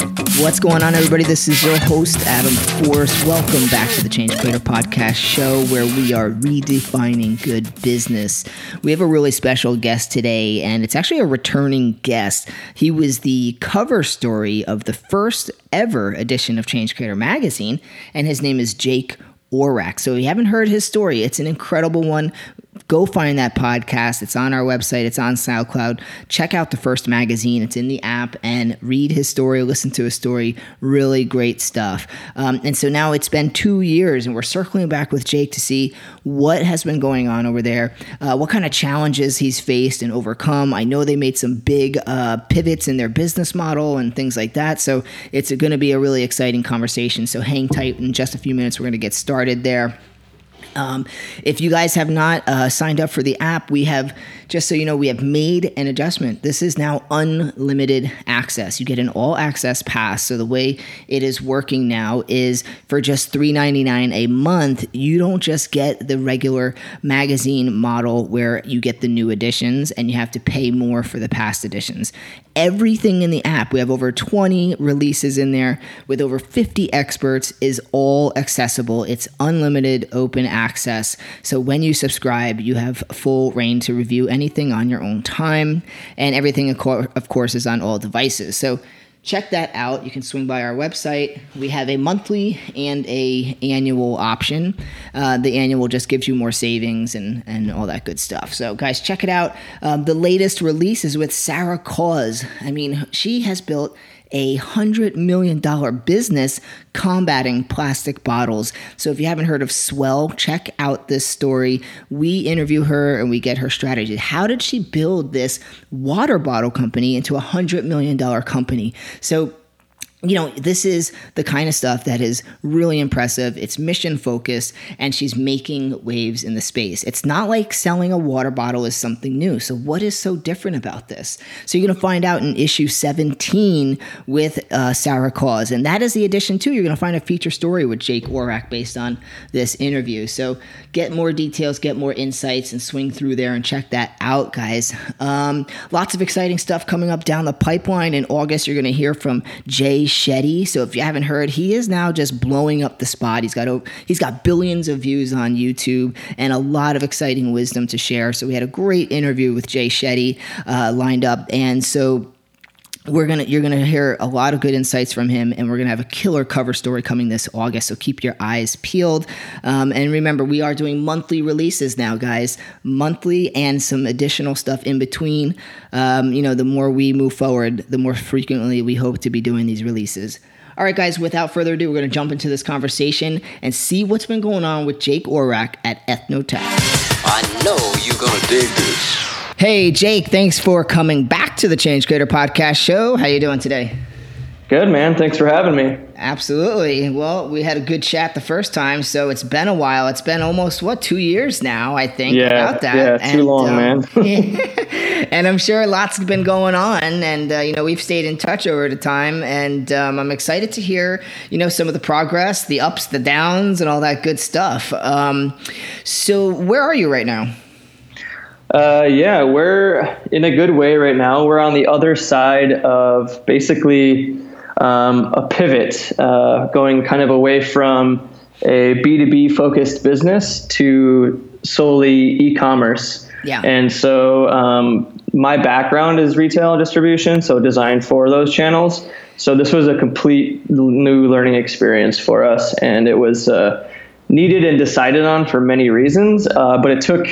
What's going on, everybody? This is your host, Adam Force. Welcome back to the Change Creator Podcast show where we are redefining good business. We have a really special guest today, and it's actually a returning guest. He was the cover story of the first ever edition of Change Creator Magazine, and his name is Jake Orak. So if you haven't heard his story, it's an incredible one go find that podcast. It's on our website, it's on SoundCloud. Check out the first magazine, it's in the app, and read his story, listen to his story. Really great stuff. Um, and so now it's been two years, and we're circling back with Jake to see what has been going on over there, uh, what kind of challenges he's faced and overcome. I know they made some big uh, pivots in their business model and things like that. So it's going to be a really exciting conversation. So hang tight in just a few minutes. We're going to get started there. Um, if you guys have not uh, signed up for the app, we have, just so you know, we have made an adjustment. This is now unlimited access. You get an all access pass. So the way it is working now is for just $3.99 a month, you don't just get the regular magazine model where you get the new editions and you have to pay more for the past editions everything in the app. We have over 20 releases in there with over 50 experts is all accessible. It's unlimited open access. So when you subscribe, you have full rein to review anything on your own time and everything of course is on all devices. So check that out. You can swing by our website. We have a monthly and a annual option. Uh, the annual just gives you more savings and, and all that good stuff. So guys check it out. Um, the latest release is with sarah Kauss. I mean she has built a $100 million business combating plastic bottles. So if you haven't heard of Swell, check out this story. We interview her and we get her strategy. How did she build this water bottle company into a $100 million company? So you know, this is the kind of stuff that is really impressive. It's mission focused, and she's making waves in the space. It's not like selling a water bottle is something new. So, what is so different about this? So, you're going to find out in issue 17 with uh, Sarah Kauss, and that is the addition too. You're going to find a feature story with Jake Orak based on this interview. So, get more details, get more insights, and swing through there and check that out, guys. Um, lots of exciting stuff coming up down the pipeline. In August, you're going to hear from Jay Shetty. So if you haven't heard, he is now just blowing up the spot. He's got he's got billions of views on YouTube and a lot of exciting wisdom to share. So we had a great interview with Jay Shetty uh, lined up, and so we're gonna you're gonna hear a lot of good insights from him and we're gonna have a killer cover story coming this august so keep your eyes peeled um, and remember we are doing monthly releases now guys monthly and some additional stuff in between um, you know the more we move forward the more frequently we hope to be doing these releases all right, guys, without further ado, we're going to jump into this conversation and see what's been going on with Jake Orak at Ethnotek. I know you're going to dig this. Hey, Jake, thanks for coming back to the Change Creator Podcast Show. How you doing today? Good, man. Thanks for having me. Absolutely. Well, we had a good chat the first time, so it's been a while. It's been almost what two years now, I think. Yeah, about that. yeah, too and, long, um, man. and I'm sure lots has been going on, and uh, you know we've stayed in touch over the time, and um, I'm excited to hear you know some of the progress, the ups, the downs, and all that good stuff. Um, so, where are you right now? Uh, yeah, we're in a good way right now. We're on the other side of basically um, a pivot, uh, going kind of away from a B2B focused business to solely e commerce. Yeah. And so um, my background is retail distribution, so designed for those channels. So this was a complete new learning experience for us, and it was uh, needed and decided on for many reasons. Uh, but it took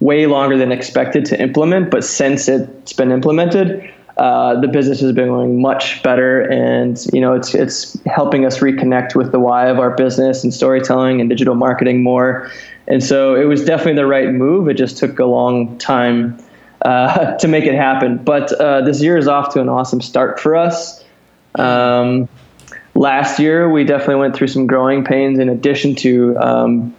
way longer than expected to implement, but since it's been implemented, uh, the business has been going much better, and you know it's it's helping us reconnect with the why of our business and storytelling and digital marketing more. And so it was definitely the right move. It just took a long time uh, to make it happen, but uh, this year is off to an awesome start for us. Um, last year, we definitely went through some growing pains in addition to um,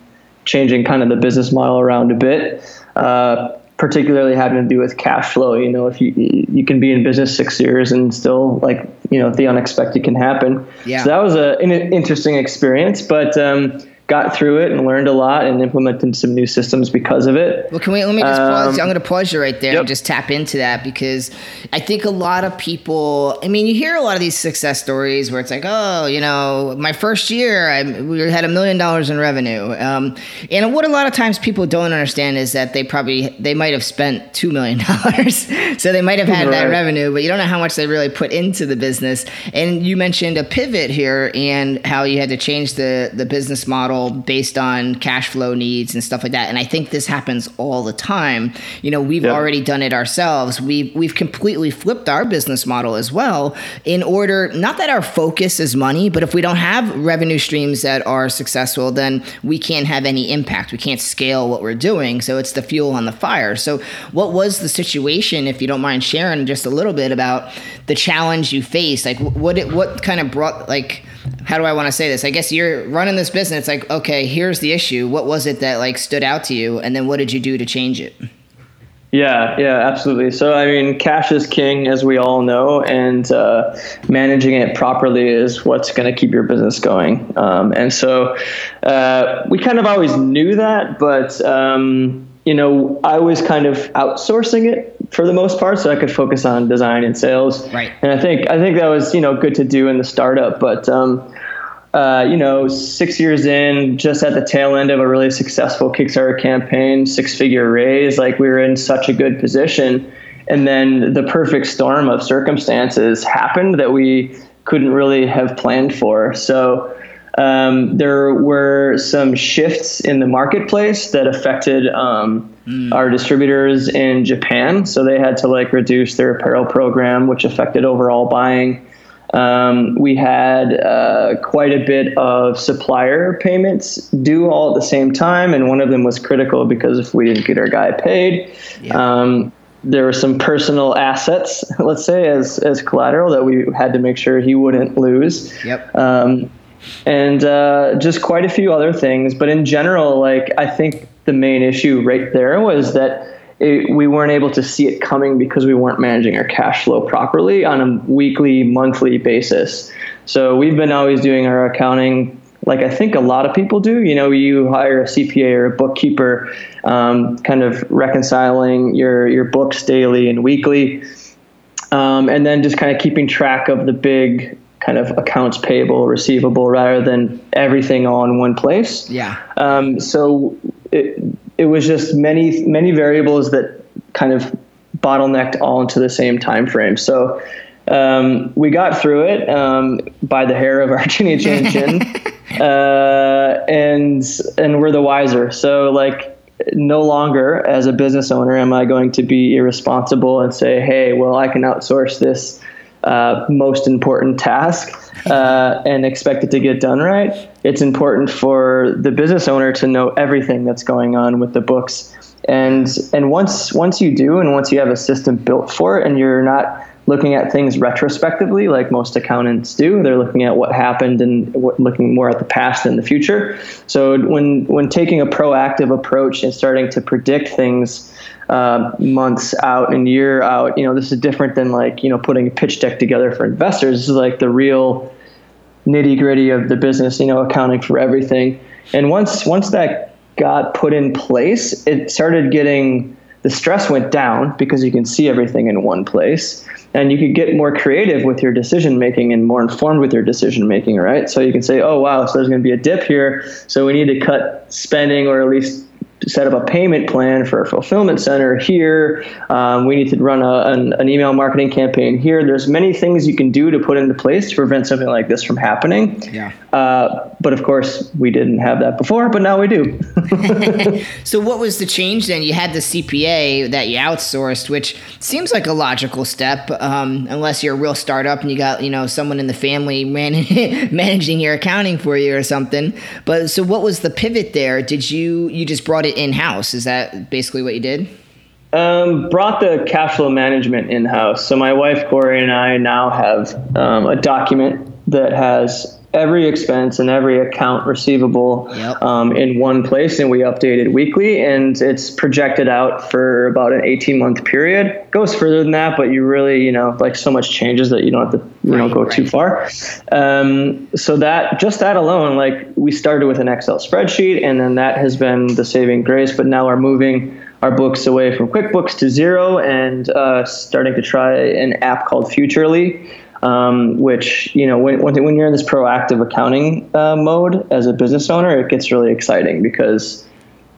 changing kind of the business model around a bit. Uh, particularly having to do with cash flow. You know, if you you can be in business six years and still like you know the unexpected can happen. Yeah. So that was a, an interesting experience, but um, got through it and learned a lot and implemented some new systems because of it. Well, can we let me just pause? Um, I'm going to pause you right there yep. and just tap into that because I think a lot of people. I mean, you hear a lot of these success stories where it's like, oh, you know, my first year, I we had a million dollars in revenue, um, and what a lot of times people don't understand is that they probably they might have spent two million dollars, so they might have had that revenue, but you don't know how much they really put into the business. And you mentioned a pivot here and how you had to change the the business model based on cash flow needs and stuff like that. And I think this happens all the time. You know, we've Yep. already done it ourselves. We've we've completely flipped our business model as well in order not that our focus is money, but if we don't have revenue streams that are successful, then we can't have any impact. We can't scale what we're doing. So it's the fuel on the fire. So what was the situation, if you don't mind sharing just a little bit about the challenge you faced? Like what it, what kind of brought like how do I want to say this? I guess you're running this business like okay, here's the issue. What was it that like stood out to you and then what did you do to change it? Yeah, yeah, absolutely. So, I mean, cash is king, as we all know, and uh, managing it properly is what's going to keep your business going. Um, and so, uh, we kind of always knew that, but um, you know, I was kind of outsourcing it for the most part, so I could focus on design and sales. Right. And I think I think that was you know good to do in the startup, but. Um, uh, you know, six years in, just at the tail end of a really successful Kickstarter campaign, six figure raise, like we were in such a good position. And then the perfect storm of circumstances happened that we couldn't really have planned for. So um, there were some shifts in the marketplace that affected um, our distributors in Japan. So they had to like reduce their apparel program, which affected overall buying. Um, we had uh, quite a bit of supplier payments due all at the same time, and one of them was critical because if we didn't get our guy paid, um, there were some personal assets, let's say, as as collateral that we had to make sure he wouldn't lose. Yep. Um, and uh, just quite a few other things, but in general, like I think the main issue right there was that it, we weren't able to see it coming because we weren't managing our cash flow properly on a weekly, monthly basis. So we've been always doing our accounting like I think a lot of people do. You know, you hire a CPA or a bookkeeper, um, kind of reconciling your your books daily and weekly, um, and then just kind of keeping track of the big kind of accounts payable, receivable, rather than everything all in one place. Yeah. Um, so it, it was just many many variables that kind of bottlenecked all into the same time frame. So um, we got through it um, by the hair of our chinny chin chin, uh, and and we're the wiser. So like. No longer, as a business owner, am I going to be irresponsible and say, "Hey, well, I can outsource this uh, most important task uh, and expect it to get done right. It's important for the business owner to know everything that's going on with the books. And and once once you do, and once you have a system built for it, and you're not looking at things retrospectively like most accountants do, they're looking at what happened and what, looking more at the past than the future. So when when taking a proactive approach and starting to predict things uh, months out and year out. You know, this is different than like you know putting a pitch deck together for investors. This is like the real nitty gritty of the business. You know, accounting for everything. And once once that got put in place, it started getting the stress went down because you can see everything in one place and you could get more creative with your decision making and more informed with your decision making right so you can say oh wow so there's going to be a dip here so we need to cut spending or at least set up a payment plan for a fulfillment center here. Um, we need to run a, an, an, email marketing campaign here. There's many things you can do to put into place to prevent something like this from happening. Yeah. Uh, but of course, we didn't have that before, but now we do. so what was the change then? You had the CPA that you outsourced, which seems like a logical step, um, unless you're a real startup and you got you know someone in the family man- managing your accounting for you or something. But so what was the pivot there? Did you you just brought it in house? Is that basically what you did? Um, brought the cash flow management in house. So my wife Corey and I now have um, a document that has every expense and every account receivable Yep. um, in one place, and we update it weekly. And it's projected out for about an 18 month period. Goes further than that, but you really, you know, like so much changes that you don't have to, you know, Right, go right. too far. Um, so that just that alone, like we started with an Excel spreadsheet, and then that has been the saving grace. But now we're moving our books away from QuickBooks to Xero, and uh, starting to try an app called Futrli, um, which you know when when you're in this proactive accounting uh, mode as a business owner, it gets really exciting because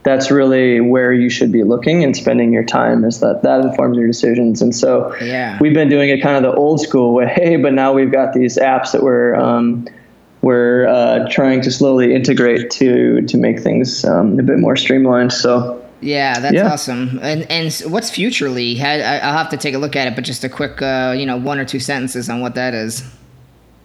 that's really where you should be looking and spending your time is that that informs your decisions and so Yeah. we've been doing it kind of the old school way Hey, but now we've got these apps that we're um, we're uh, trying to slowly integrate to to make things um, a bit more streamlined so Yeah, that's Yeah. awesome. And and what's Futrli? I'll have to take a look at it, but just a quick, uh, you know, one or two sentences on what that is.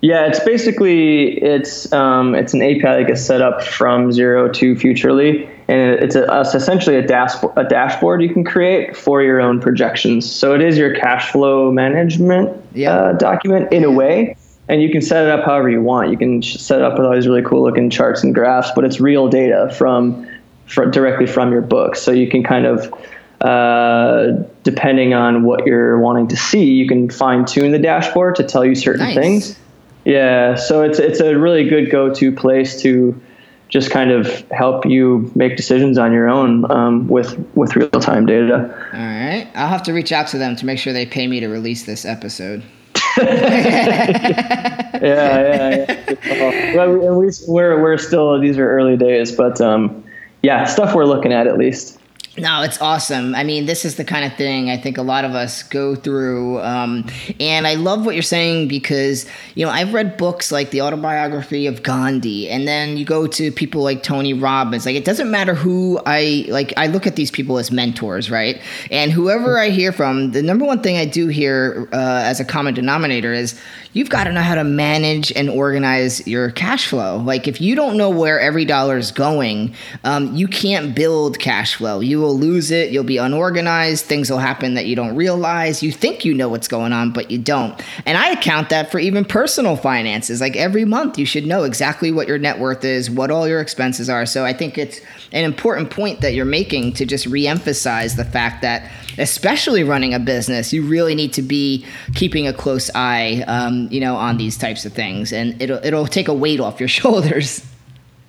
Yeah, it's basically it's um, it's an API that gets set up from Xero to Futrli, and it's, a, it's essentially a dashboard a dashboard you can create for your own projections. So it is your cash flow management Yeah. uh, document in a way, and you can set it up however you want. You can set it up with all these really cool looking charts and graphs, but it's real data from, from directly from your book. So you can kind of uh, depending on what you're wanting to see, you can fine tune the dashboard to tell you certain Nice. things. Yeah, so it's it's a really good go-to place to just kind of help you make decisions on your own um, with with real-time data. All right, I'll have to reach out to them to make sure they pay me to release this episode. Yeah, yeah. yeah. well, we, we're we're still these are early days, but um, yeah, stuff we're looking at at least. No, it's awesome. I mean, this is the kind of thing I think a lot of us go through. Um, and I love what you're saying because, you know, I've read books like the autobiography of Gandhi, and then you go to people like Tony Robbins. Like, it doesn't matter who I like, I look at these people as mentors, right? And whoever I hear from, the number one thing I do hear uh, as a common denominator is you've got to know how to manage and organize your cash flow. Like, if you don't know where every dollar is going, um, you can't build cash flow. You will lose it. You'll be unorganized. Things will happen that you don't realize. You think you know what's going on, but you don't. And I account that for even personal finances. Like every month, you should know exactly what your net worth is, what all your expenses are. So I think it's an important point that you're making to just reemphasize the fact that, especially running a business, you really need to be keeping a close eye, um, you know, on these types of things, and it'll it'll take a weight off your shoulders.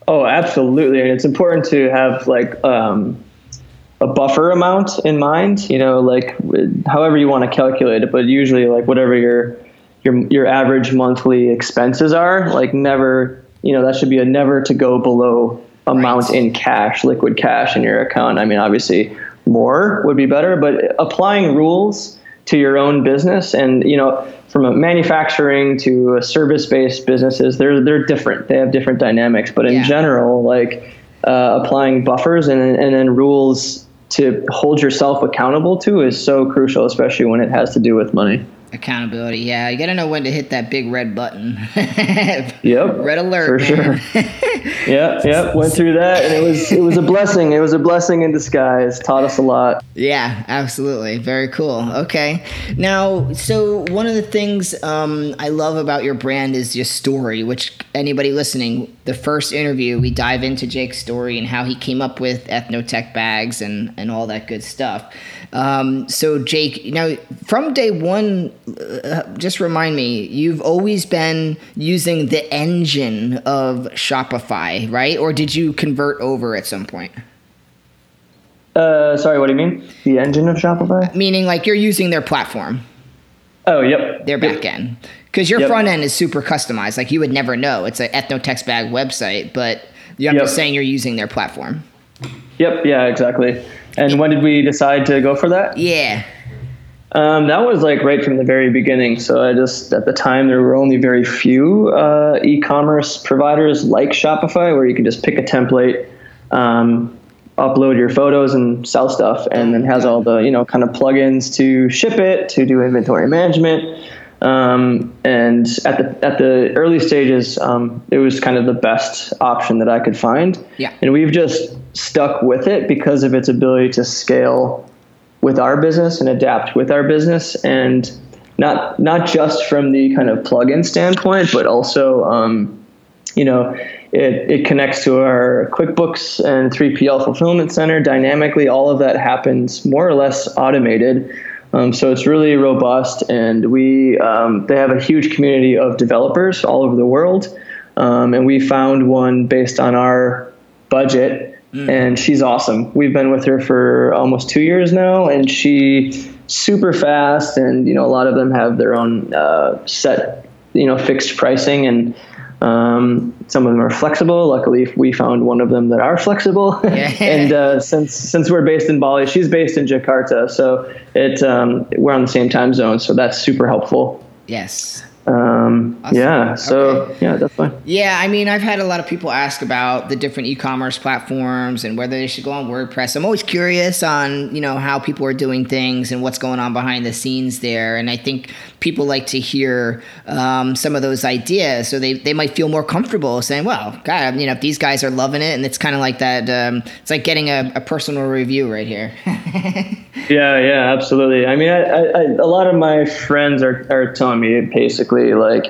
Oh, absolutely, and it's important to have like um, a buffer amount in mind. You know, like however you want to calculate it, but usually like whatever your your your average monthly expenses are, like never. You know, that should be a never to go below amount Right. in cash, liquid cash in your account. I mean, obviously more would be better, but applying rules to your own business and you know from a manufacturing to a service-based businesses they're they're different they have different dynamics but in Yeah. general like uh, applying buffers and and then rules to hold yourself accountable to is so crucial especially when it has to do with money Accountability, yeah. You got to know when to hit that big red button. Yep, Red alert, for man. sure. yep yep went through that and it was it was a blessing it was a blessing in disguise taught us a lot Yeah, absolutely. Very cool. Okay. Now, so one of the things um, I love about your brand is your story, which anybody listening, the first interview, we dive into Jake's story and how he came up with Ethnotek bags and, and all that good stuff. Um, so, Jake, you know, from day one, just remind me, you've always been using the engine of Shopify, right? Or did you convert over at some point? uh, sorry what do you mean the engine of shopify Meaning, like, you're using their platform. oh yep their Yep. back end because your Yep. front end is super customized like you would never know it's an Ethnotek's bag website but i'm Yep. just saying you're using their platform Yep, yeah, exactly. And when did we decide to go for that? yeah Um, that was like right from the very beginning. So I just, at the time, there were only very few uh, e commerce providers like Shopify where you can just pick a template, um, upload your photos and sell stuff, and then has all the, you know, kind of plugins to ship it, to do inventory management. Um, and at the at the early stages, um, it was kind of the best option that I could find. Yeah. And we've just stuck with it because of its ability to scale with our business and adapt with our business, and not not just from the kind of plugin standpoint, but also um, you know, it, it connects to our QuickBooks and 3PL fulfillment center dynamically. All of that happens more or less automated. Um, so it's really robust, and we um, they have a huge community of developers all over the world, um, and we found one based on our budget, mm. and she's awesome. We've been with her for almost two years now, and she super fast, and you know a lot of them have their own uh, set, you know, fixed pricing, and um, some of them are flexible. Luckily, we found one of them that are flexible. and uh, since since we're based in Bali, she's based in Jakarta, so it um, we're on the same time zone, so that's super helpful. Yes. Um, awesome. Yeah. So okay. yeah, that's fine. Yeah, I mean, I've had a lot of people ask about the different e-commerce platforms and whether they should go on WordPress. I'm always curious on you know how people are doing things and what's going on behind the scenes there. And I think people like to hear um, some of those ideas, so they they might feel more comfortable saying, "Well, God, you know, if these guys are loving it," and it's kind of like that. Um, it's like getting a, a personal review right here. yeah, yeah, absolutely. I mean, I, I, a lot of my friends are are telling me basically like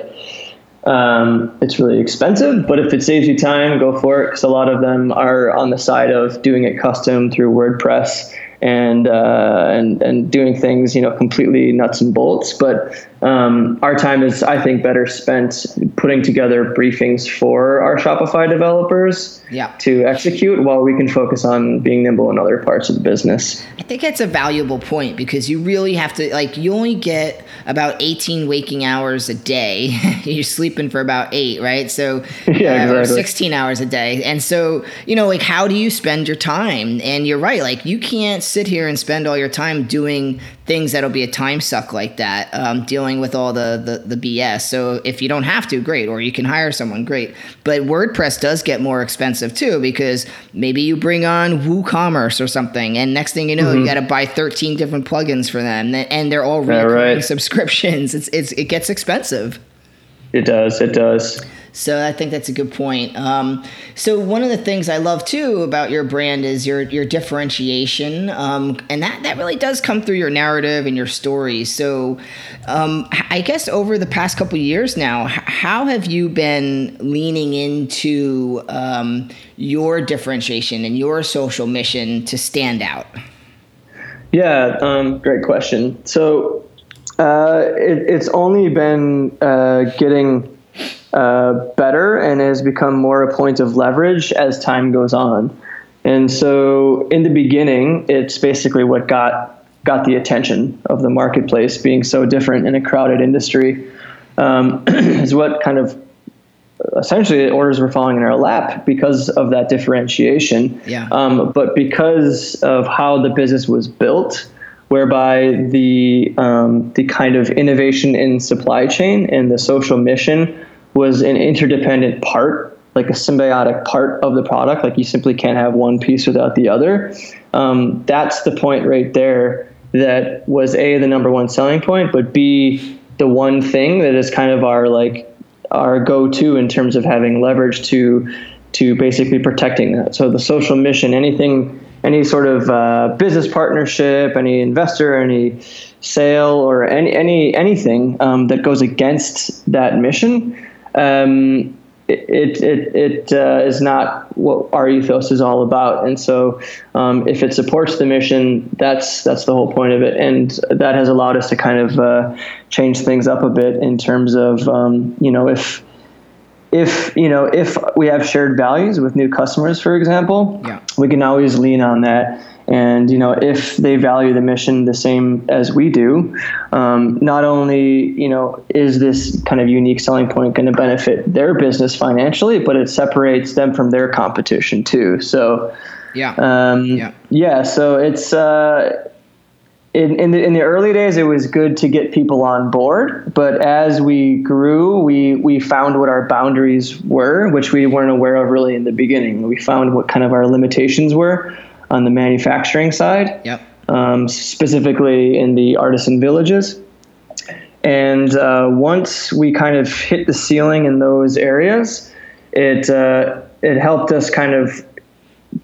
um, it's really expensive, but if it saves you time, go for it. Because a lot of them are on the side of doing it custom through WordPress and uh, and and doing things you know completely nuts and bolts. But um, our time is, I think, better spent putting together briefings for our Shopify developers yeah. to execute, while we can focus on being nimble in other parts of the business. I think that's a valuable point because you really have to like you only get about 18 waking hours a day. You're sleeping for about eight, right? So yeah, uh, exactly. 16 hours a day, and so you know, like, how do you spend your time? And you're right, like, you can't sit here and spend all your time doing things that'll be a time suck like that, um, dealing with all the, the, the BS. So if you don't have to, great, or you can hire someone, great. But WordPress does get more expensive too because maybe you bring on WooCommerce or something, and next thing you know, mm-hmm. you got to buy 13 different plugins for them, and they're all recurring right. subscriptions. It's, it's it gets expensive. It does. It does. So I think that's a good point. Um, so one of the things I love too about your brand is your your differentiation, um, and that that really does come through your narrative and your story. So um, I guess over the past couple years now, how have you been leaning into um, your differentiation and your social mission to stand out? Yeah, um, great question. So uh, it, it's only been uh, getting uh, better and has become more a point of leverage as time goes on. And so, in the beginning, it's basically what got got the attention of the marketplace, being so different in a crowded industry, um, is what kind of essentially orders were falling in our lap because of that differentiation. Yeah. Um, but because of how the business was built, whereby the um, the kind of innovation in supply chain and the social mission was an interdependent part, like a symbiotic part of the product. Like you simply can't have one piece without the other. Um, that's the point right there that was a the number one selling point, but b the one thing that is kind of our like our go-to in terms of having leverage to to basically protecting that. So the social mission, anything, any sort of uh, business partnership, any investor, any sale, or any any anything um, that goes against that mission um, it it, it uh, is not what our ethos is all about. And so, um, if it supports the mission, that's that's the whole point of it. And that has allowed us to kind of uh, change things up a bit in terms of um, you know if if you know if we have shared values with new customers, for example, yeah. we can always lean on that and you know, if they value the mission the same as we do, um, not only you know is this kind of unique selling point going to benefit their business financially, but it separates them from their competition too. So yeah, um, yeah, yeah. So it's. Uh, in, in the, in the early days, it was good to get people on board, but as we grew, we we found what our boundaries were, which we weren't aware of really in the beginning. We found what kind of our limitations were, on the manufacturing side. Yep. Um, specifically in the artisan villages. And uh, once we kind of hit the ceiling in those areas, it uh, it helped us kind of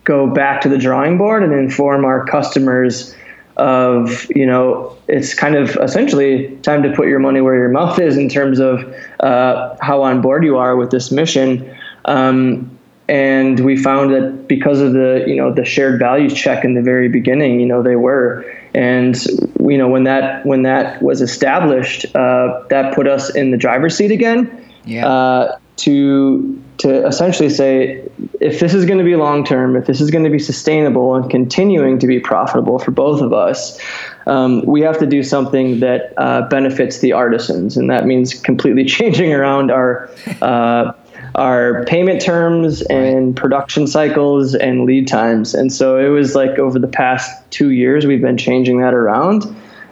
go back to the drawing board and inform our customers of you know it's kind of essentially time to put your money where your mouth is in terms of uh, how on board you are with this mission Um, and we found that because of the you know the shared values check in the very beginning, you know they were, and you know when that when that was established, uh, that put us in the driver's seat again. Yeah. Uh, to to essentially say if this is going to be long term, if this is going to be sustainable and continuing to be profitable for both of us, um, we have to do something that uh, benefits the artisans, and that means completely changing around our uh, our payment terms and production cycles and lead times. And so it was like over the past two years, we've been changing that around,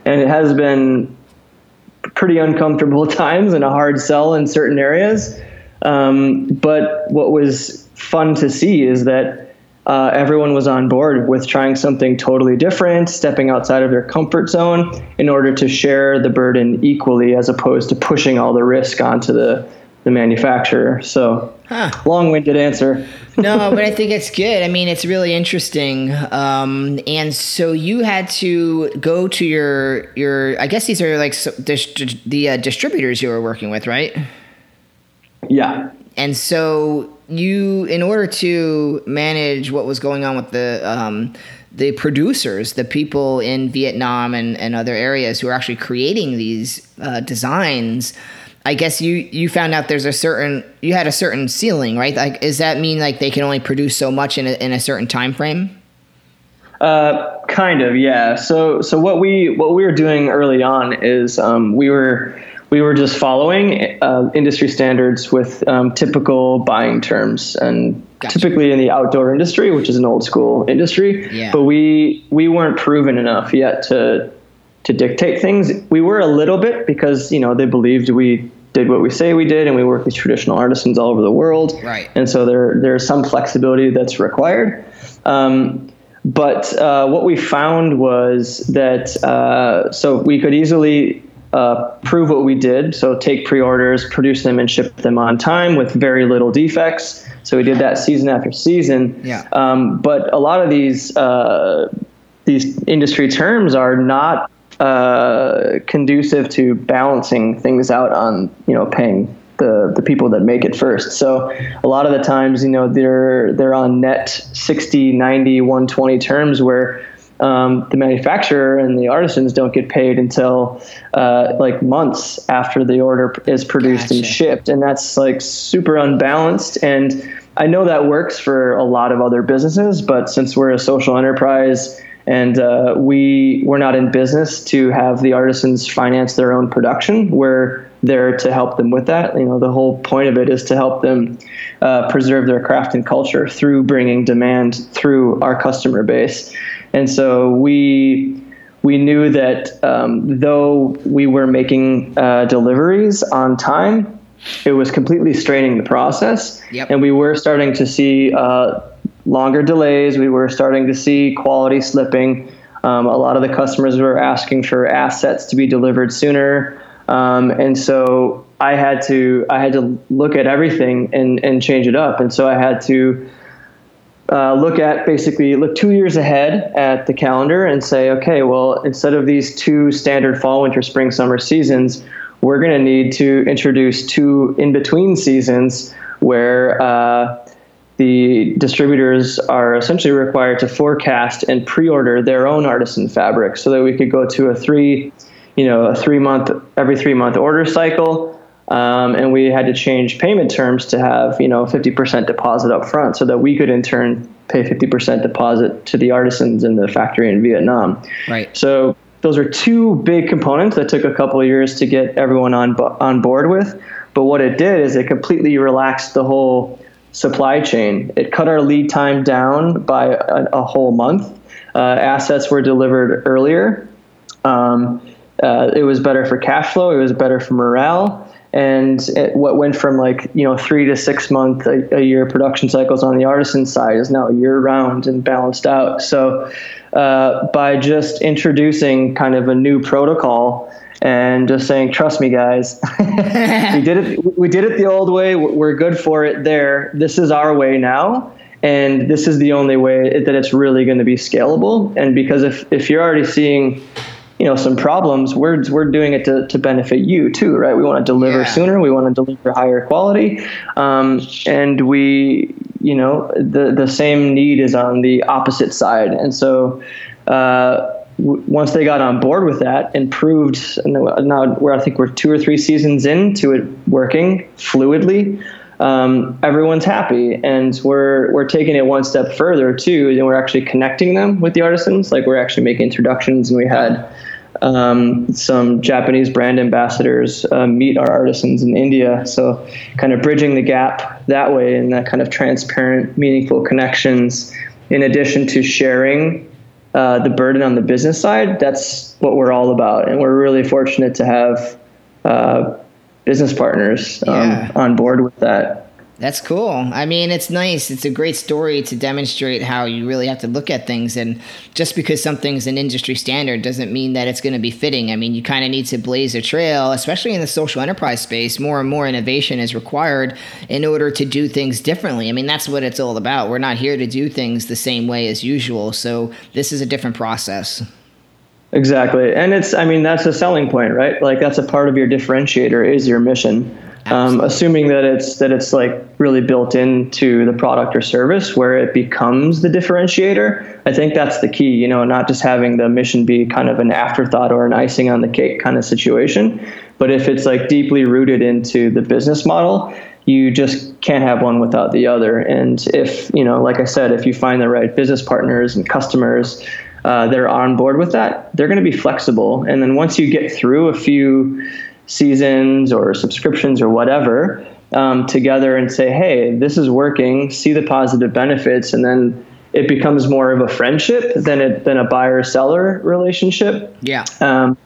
and it has been pretty uncomfortable times and a hard sell in certain areas. Um, but what was fun to see is that uh, everyone was on board with trying something totally different, stepping outside of their comfort zone in order to share the burden equally, as opposed to pushing all the risk onto the the manufacturer. So, huh. long-winded answer. no, but I think it's good. I mean, it's really interesting. Um, and so you had to go to your your. I guess these are like so, the uh, distributors you were working with, right? Yeah. And so you, in order to manage what was going on with the um, the producers, the people in Vietnam and, and other areas who are actually creating these uh, designs I guess you you found out there's a certain you had a certain ceiling, right? Like, does that mean like they can only produce so much in a, in a certain time frame? Uh, kind of, yeah. So so what we what we were doing early on is um, we were we were just following uh, industry standards with um, typical buying terms and gotcha. typically in the outdoor industry, which is an old school industry. Yeah. But we we weren't proven enough yet to to dictate things. We were a little bit because you know they believed we did what we say we did, and we work with traditional artisans all over the world. Right. And so there there's some flexibility that's required. Um, but uh, what we found was that uh, so we could easily uh, prove what we did. So take pre-orders, produce them, and ship them on time with very little defects. So we did that season after season. Yeah. Um, but a lot of these uh, these industry terms are not uh, conducive to balancing things out on you know paying the the people that make it first. So a lot of the times you know they're they're on net 60, 90, 120 terms where um, the manufacturer and the artisans don't get paid until uh, like months after the order is produced gotcha. and shipped, and that's like super unbalanced. And I know that works for a lot of other businesses, but since we're a social enterprise and uh, we we're not in business to have the artisans finance their own production. We're there to help them with that. You know, the whole point of it is to help them uh, preserve their craft and culture through bringing demand through our customer base. And so we we knew that um, though we were making uh, deliveries on time, it was completely straining the process, yep. and we were starting to see uh, longer delays. We were starting to see quality slipping. Um, a lot of the customers were asking for assets to be delivered sooner, um, and so I had to I had to look at everything and and change it up. And so I had to uh, look at basically look two years ahead at the calendar and say, okay, well instead of these two standard fall, winter, spring, summer seasons, we're going to need to introduce two in between seasons where. Uh, the distributors are essentially required to forecast and pre-order their own artisan fabric so that we could go to a three you know a three month every three month order cycle. Um, and we had to change payment terms to have you know 50% deposit up front so that we could in turn pay 50% deposit to the artisans in the factory in vietnam. Right. So those are two big components that took a couple of years to get everyone on on board with. But what it did is it completely relaxed the whole supply chain. It cut our lead time down by a, a whole month. Uh, assets were delivered earlier. Um, uh, it was better for cash flow. It was better for morale. And it, what went from like you know three to six month a, a, year production cycles on the artisan side is now year round and balanced out. So uh, by just introducing kind of a new protocol and just saying, "Trust me, guys, we did it. We did it the old way. We're good for it. There, this is our way now." And this is the only way that it's really going to be scalable. And because if, if you're already seeing, you know some problems we're we're doing it to, to benefit you too right we want to deliver Yeah. sooner we want to deliver higher quality um, and we you know the the same need is on the opposite side and so uh, w- once they got on board with that and proved now where I think we're two or three seasons into it working fluidly um, everyone's happy. And we're we're taking it one step further too and we're actually connecting them with the artisans. Like we're actually making introductions and we had um, some Japanese brand ambassadors uh, meet our artisans in India. So kind of bridging the gap that way and that kind of transparent meaningful connections in addition to sharing uh, the burden on the business side that's what we're all about and we're really fortunate to have uh, business partners um, Yeah. on board with that. That's cool. I mean, it's nice. It's a great story to demonstrate how you really have to look at things. And just because something's an industry standard doesn't mean that it's going to be fitting. I mean, you kind of need to blaze a trail, especially in the social enterprise space. More and more innovation is required in order to do things differently. I mean, that's what it's all about. We're not here to do things the same way as usual. So this is a different process. Exactly, and it's I mean that's a selling point, right? Like that's a part of your differentiator is your mission. Um, assuming that it's that it's like really built into the product or service where it becomes the differentiator. I think that's the key. You know, not just having the mission be kind of an afterthought or an icing on the cake kind of situation, but if it's like deeply rooted into the business model, you just can't have one without the other. And if you know, like I said, if you find the right business partners and customers uh, that are on board with that, they're going to be flexible. And then once you get through a few seasons or subscriptions or whatever um, together and say, hey, this is working, see the positive benefits, and then it becomes more of a friendship than it than a buyer seller relationship. Yeah. Um,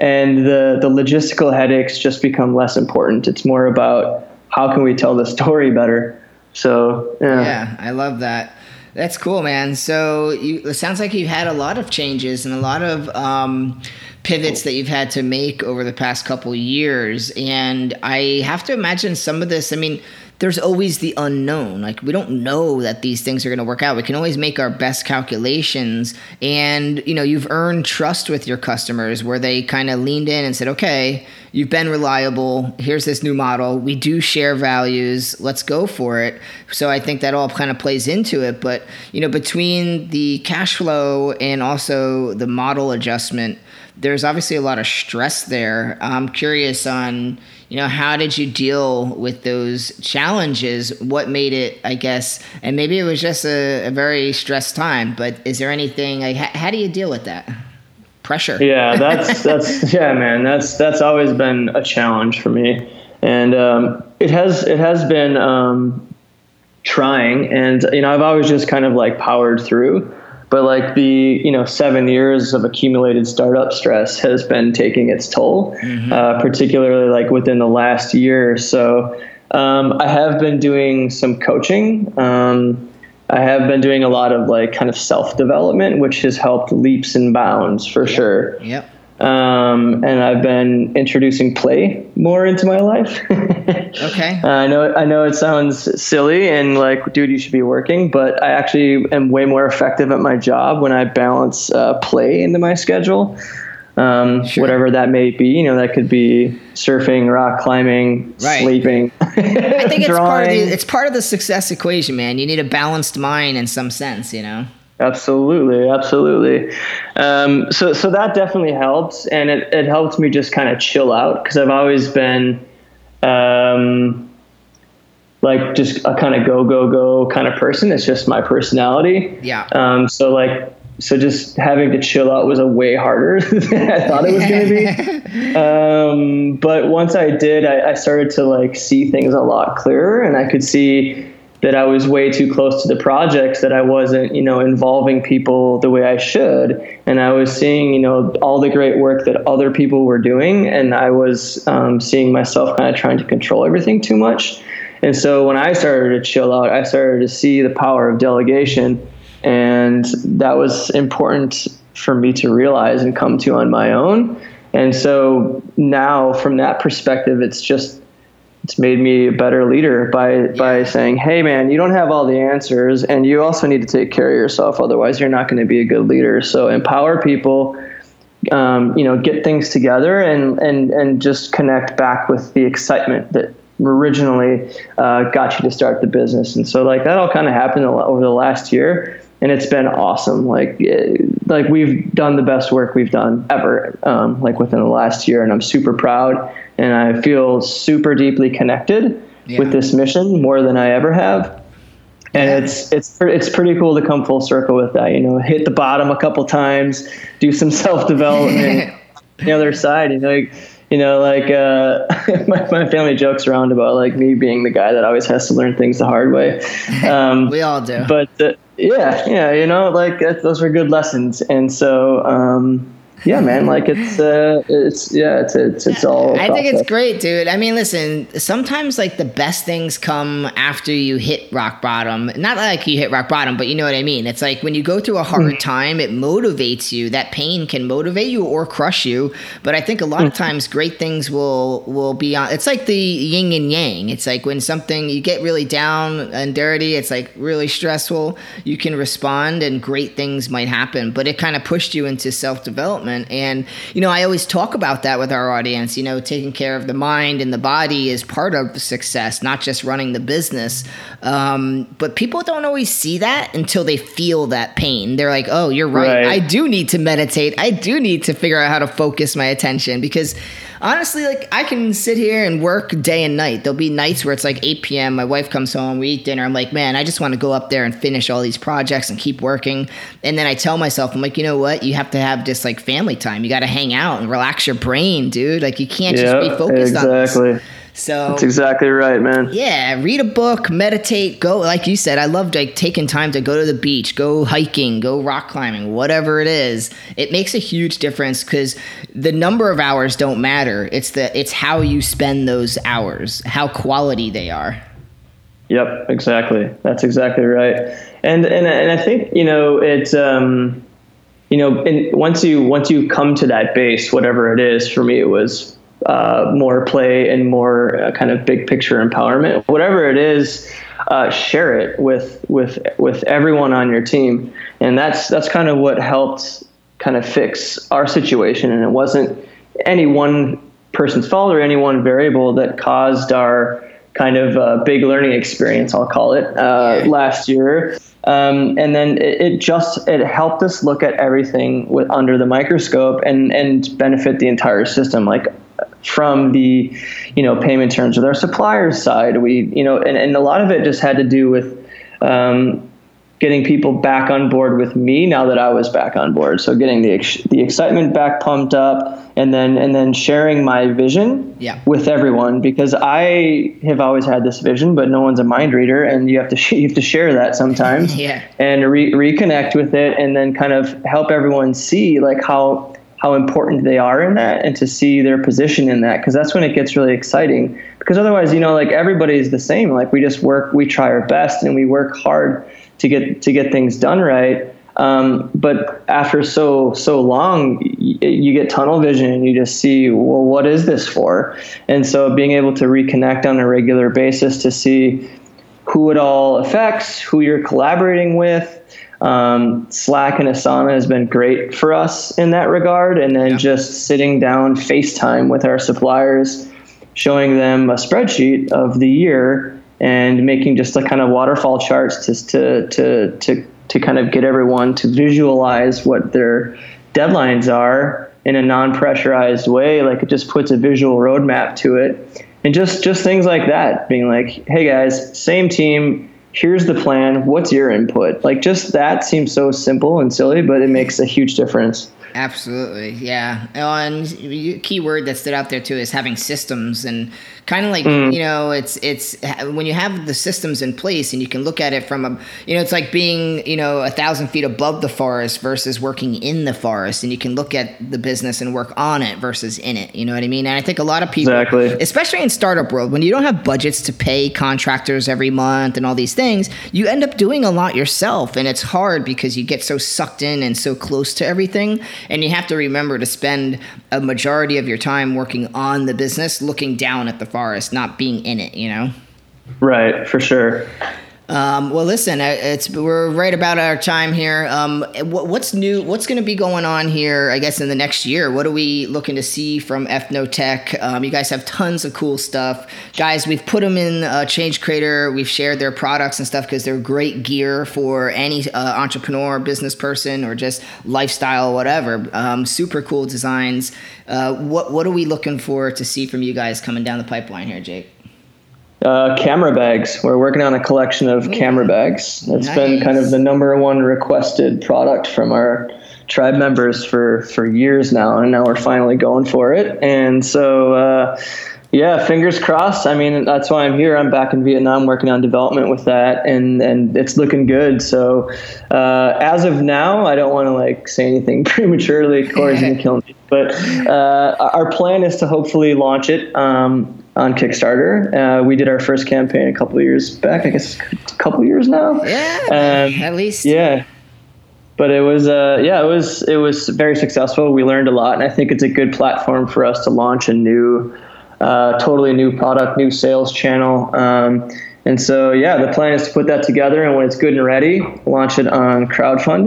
and the the logistical headaches just become less important. It's more about how can we tell the story better. So yeah. Yeah, I love that. That's cool, man. So you, it sounds like you've had a lot of changes and a lot of um, pivots that you've had to make over the past couple years. And I have to imagine some of this. I mean, there's always the unknown. Like we don't know that these things are going to work out. We can always make our best calculations. And you know, you've earned trust with your customers where they kind of leaned in and said, "Okay, you've been reliable. Here's this new model. We do share values. Let's go for it." So I think that all kind of plays into it. But you know, between the cash flow and also the model adjustment, there's obviously a lot of stress there. I'm curious on, you know, how did you deal with those challenges? What made it, I guess, and maybe it was just a, a very stressed time, but is there anything, like, how, how do you deal with that? Pressure. yeah that's that's yeah man that's that's always been a challenge for me and um, it has it has been um, trying and you know i've always just kind of like powered through but like the you know seven years of accumulated startup stress has been taking its toll uh, particularly like within the last year or so um, i have been doing some coaching um, I have been doing a lot of like kind of self development, which has helped leaps and bounds for sure. Yep. Um, and I've been introducing play more into my life. Okay. Uh, I know I know it sounds silly and like, dude, you should be working, but I actually am way more effective at my job when I balance uh, play into my schedule. Um, Sure. Whatever that may be, you know, that could be surfing, rock climbing, Right. sleeping. I think it's part of the, it's part of the success equation, man. You need a balanced mind in some sense, you know. Absolutely, absolutely. Um, so, so that definitely helps, and it, it helped me just kind of chill out because I've always been, um, like just a kind of go go go kind of person. It's just my personality. Yeah. Um, so like, so just having to chill out was a way harder than I thought it was going to be. Um, but once I did, I, I started to like see things a lot clearer, and I could see that I was way too close to the projects, that I wasn't, you know, involving people the way I should, and I was seeing, you know, all the great work that other people were doing, and I was um, seeing myself kind of trying to control everything too much. And so when I started to chill out, I started to see the power of delegation, and that was important for me to realize and come to on my own. And so now, from that perspective, it's just it's made me a better leader by by saying, "Hey, man, you don't have all the answers, and you also need to take care of yourself. Otherwise, you're not going to be a good leader. So empower people, um, you know, get things together and and and just connect back with the excitement that originally uh, got you to start the business. And so like that all kind of happened over the last year, and it's been awesome. Like it, like we've done the best work we've done ever, um, like within the last year, and I'm super proud, and I feel super deeply connected yeah. with this mission more than I ever have and yeah. it's it's it's pretty cool to come full circle with that. You know, hit the bottom a couple times, do some self development. the other side, you know, like, you know, like uh, my my family jokes around about like me being the guy that always has to learn things the hard way. Um, we all do, but uh, yeah, yeah, you know, like those are good lessons, and so. Um, yeah, man. Like it's, uh, it's yeah, it's it's it's all. I think it's great, dude. I mean, listen. Sometimes like the best things come after you hit rock bottom. Not like you hit rock bottom, but you know what I mean. It's like when you go through a hard mm. time, it motivates you. That pain can motivate you or crush you. But I think a lot mm. of times great things will will be on. It's like the yin and yang. It's like when something you get really down and dirty. It's like really stressful. You can respond, and great things might happen. But it kind of pushed you into self development And, you know, I always talk about that with our audience. You know, taking care of the mind and the body is part of success, not just running the business. Um, but people don't always see that until they feel that pain. They're like, oh, you're right. right. I do need to meditate. I do need to figure out how to focus my attention because honestly, like I can sit here and work day and night. There'll be nights where it's like 8 p.m. My wife comes home, we eat dinner. I'm like, man, I just want to go up there and finish all these projects and keep working. And then I tell myself, I'm like, you know what? You have to have just like family time. You got to hang out and relax your brain, dude. Like you can't just be focused exactly. on exactly. So that's exactly right, man. Yeah, read a book, meditate, go like you said. I love like taking time to go to the beach, go hiking, go rock climbing, whatever it is. It makes a huge difference because the number of hours don't matter. It's the it's how you spend those hours, how quality they are. Yep, exactly. That's exactly right. And and and I think you know it's um, you know, and once you once you come to that base, whatever it is, for me it was uh, more play and more uh, kind of big picture empowerment, whatever it is, uh, share it with with with everyone on your team, and that's that's kind of what helped kind of fix our situation. And it wasn't any one person's fault or any one variable that caused our kind of uh, big learning experience, I'll call it, uh, last year. Um, and then it, it, just it helped us look at everything with under the microscope and and benefit the entire system. Like from the you know payment terms with our suppliers side we you know and, and a lot of it just had to do with um, getting people back on board with me now that I was back on board so getting the the excitement back pumped up and then and then sharing my vision yeah. with everyone because I have always had this vision but no one's a mind reader and you have to sh- you have to share that sometimes yeah. and re- reconnect with it and then kind of help everyone see like how how important they are in that and to see their position in that because that's when it gets really exciting. Because otherwise you know like everybody's the same. Like we just work we try our best and we work hard to get to get things done right. Um, but after so so long y- you get tunnel vision and you just see well what is this for? And so being able to reconnect on a regular basis to see who it all affects who you're collaborating with um, Slack and Asana has been great for us in that regard. And then yeah. just sitting down FaceTime with our suppliers, showing them a spreadsheet of the year and making just a kind of waterfall charts just to, to, to, to kind of get everyone to visualize what their deadlines are in a non-pressurized way. Like it just puts a visual roadmap to it. And just, just things like that, being like, hey guys, same team, here's the plan what's your input? Like just that seems so simple and silly but it makes a huge difference absolutely yeah and key word that stood out there too is having systems and kind of like mm. you know it's it's when you have the systems in place and you can look at it from a you know it's like being you know a thousand feet above the forest versus working in the forest and you can look at the business and work on it versus in it you know what i mean and i think a lot of people exactly. especially in startup world when you don't have budgets to pay contractors every month and all these things you end up doing a lot yourself and it's hard because you get so sucked in and so close to everything and you have to remember to spend a majority of your time working on the business looking down at the forest, not being in it, you know? Right, for sure. Um, well, listen, it's we're right about our time here. Um, what's new? What's going to be going on here? I guess in the next year. What are we looking to see from Ethnotek? Um, you guys have tons of cool stuff, guys. We've put them in uh, Change Creator. We've shared their products and stuff because they're great gear for any uh, entrepreneur, business person, or just lifestyle, whatever. Um, super cool designs. Uh, what what are we looking for to see from you guys coming down the pipeline here, Jake? Uh, camera bags. We're working on a collection of camera bags. It's nice. been kind of the number one requested product from our tribe members for for years now, and now we're finally going for it. And so, uh, yeah, fingers crossed. I mean, that's why I'm here. I'm back in Vietnam working on development with that, and and it's looking good. So, uh, as of now, I don't want to like say anything prematurely. Corey's gonna kill me, but uh, our plan is to hopefully launch it. Um, on Kickstarter. Uh, we did our first campaign a couple years back, I guess a couple years now. Yeah, um, at least. Yeah, but it was uh, yeah, it was it was very successful. We learned a lot, and I think it's a good platform for us to launch a new, uh, totally new product, new sales channel. Um, and so, yeah, the plan is to put that together, and when it's good and ready, launch it on crowdfunding.